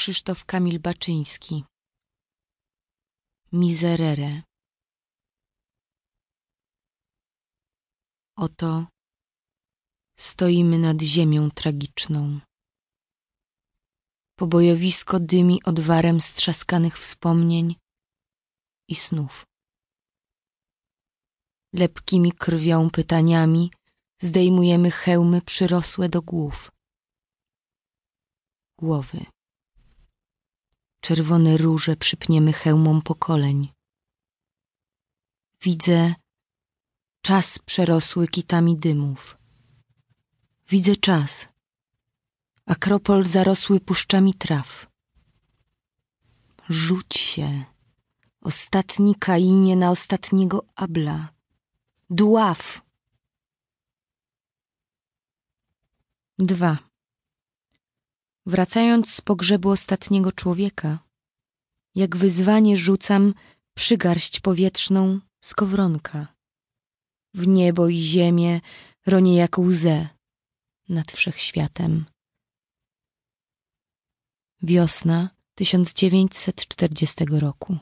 Krzysztof Kamil Baczyński Miserere Oto stoimy nad ziemią tragiczną. Pobojowisko dymi odwarem strzaskanych wspomnień i snów. Lepkimi krwią pytaniami zdejmujemy hełmy przyrosłe do głów. Głowy. Czerwone róże przypniemy hełmom pokoleń. Widzę czas przerosły kitami dymów. Widzę czas. Akropol zarosły puszczami traw. Rzuć się, ostatni Kainie na ostatniego Abla. Dław! Dwa. Wracając z pogrzebu ostatniego człowieka, jak wyzwanie rzucam przygarść powietrzną skowronka. W niebo i ziemię ronie jak łzę nad wszechświatem. Wiosna 1940 roku.